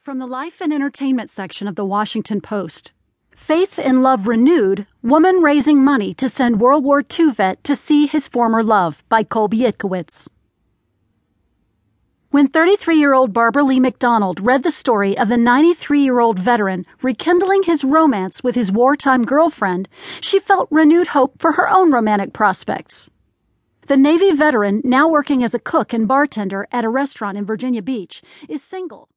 From the life and entertainment section of the Washington Post. Faith in Love Renewed Woman Raising Money to Send World War II Vet to See His Former Love by Colby Itkowitz. When 33 year old Barbara Lee McDonald read the story of the 93 year old veteran rekindling his romance with his wartime girlfriend, she felt renewed hope for her own romantic prospects. The Navy veteran, now working as a cook and bartender at a restaurant in Virginia Beach, is single.